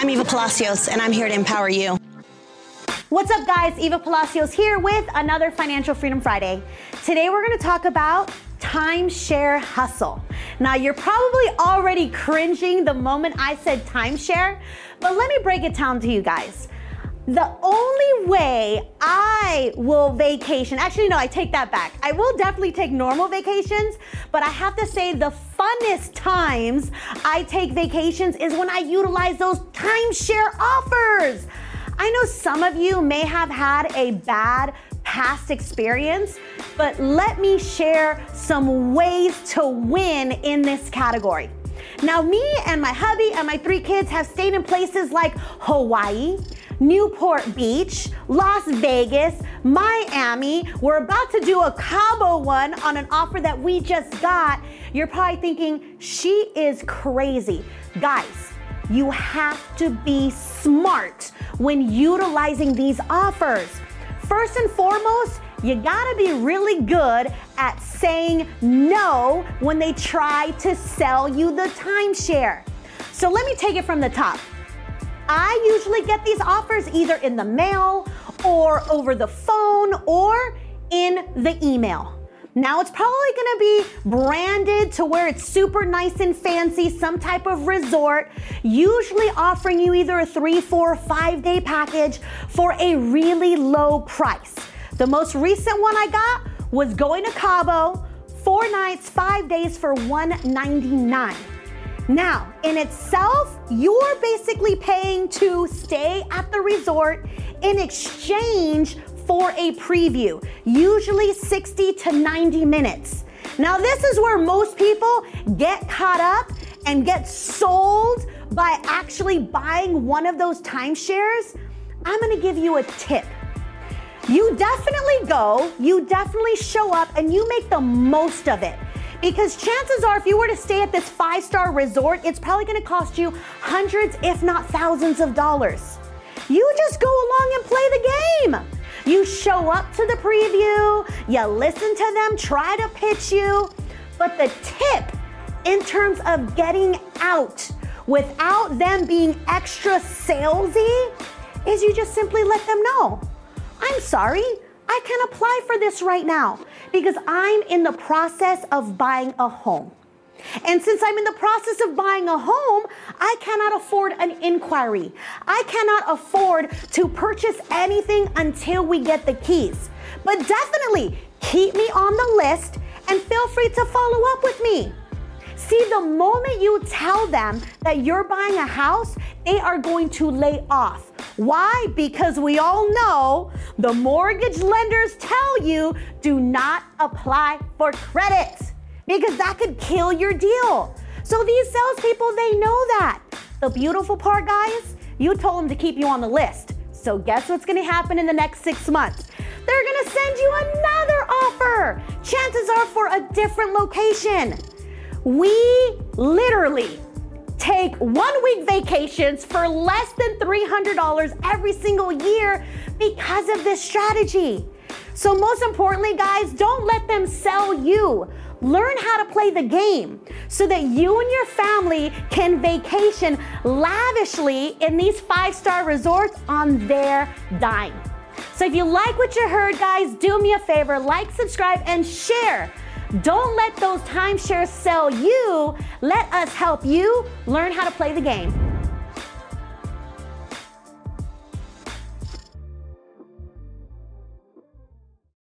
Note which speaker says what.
Speaker 1: I'm Eva Palacios, and I'm here to empower you.
Speaker 2: What's up, guys? Eva Palacios here with another Financial Freedom Friday. Today, we're gonna talk about timeshare hustle. Now, you're probably already cringing the moment I said timeshare, but let me break it down to you guys. The only way I will vacation, actually, no, I take that back. I will definitely take normal vacations, but I have to say the funnest times I take vacations is when I utilize those timeshare offers. I know some of you may have had a bad past experience, but let me share some ways to win in this category. Now, me and my hubby and my three kids have stayed in places like Hawaii, Newport Beach, Las Vegas, Miami. We're about to do a Cabo one on an offer that we just got. You're probably thinking, she is crazy. Guys, you have to be smart when utilizing these offers. First and foremost, you gotta be really good at saying no when they try to sell you the timeshare. So let me take it from the top. I usually get these offers either in the mail or over the phone or in the email. Now it's probably gonna be branded to where it's super nice and fancy, some type of resort, usually offering you either a three, four, five day package for a really low price. The most recent one I got was going to Cabo, four nights, five days for $199. Now, in itself, you're basically paying to stay at the resort in exchange for a preview, usually 60 to 90 minutes. Now, this is where most people get caught up and get sold by actually buying one of those timeshares. I'm gonna give you a tip. You definitely go, you definitely show up, and you make the most of it. Because chances are, if you were to stay at this five star resort, it's probably gonna cost you hundreds, if not thousands of dollars. You just go along and play the game. You show up to the preview, you listen to them try to pitch you. But the tip in terms of getting out without them being extra salesy is you just simply let them know. I'm sorry, I can apply for this right now because I'm in the process of buying a home. And since I'm in the process of buying a home, I cannot afford an inquiry. I cannot afford to purchase anything until we get the keys. But definitely keep me on the list and feel free to follow up with me. See, the moment you tell them that you're buying a house, they are going to lay off. Why? Because we all know the mortgage lenders tell you do not apply for credit because that could kill your deal. So these salespeople, they know that. The beautiful part, guys, you told them to keep you on the list. So guess what's gonna happen in the next six months? They're gonna send you another offer. Chances are for a different location. We literally take one week vacations for less than $300 every single year because of this strategy. So, most importantly, guys, don't let them sell you. Learn how to play the game so that you and your family can vacation lavishly in these five star resorts on their dime. So, if you like what you heard, guys, do me a favor like, subscribe, and share. Don't let those timeshares sell you. Let us help you learn how to play the game.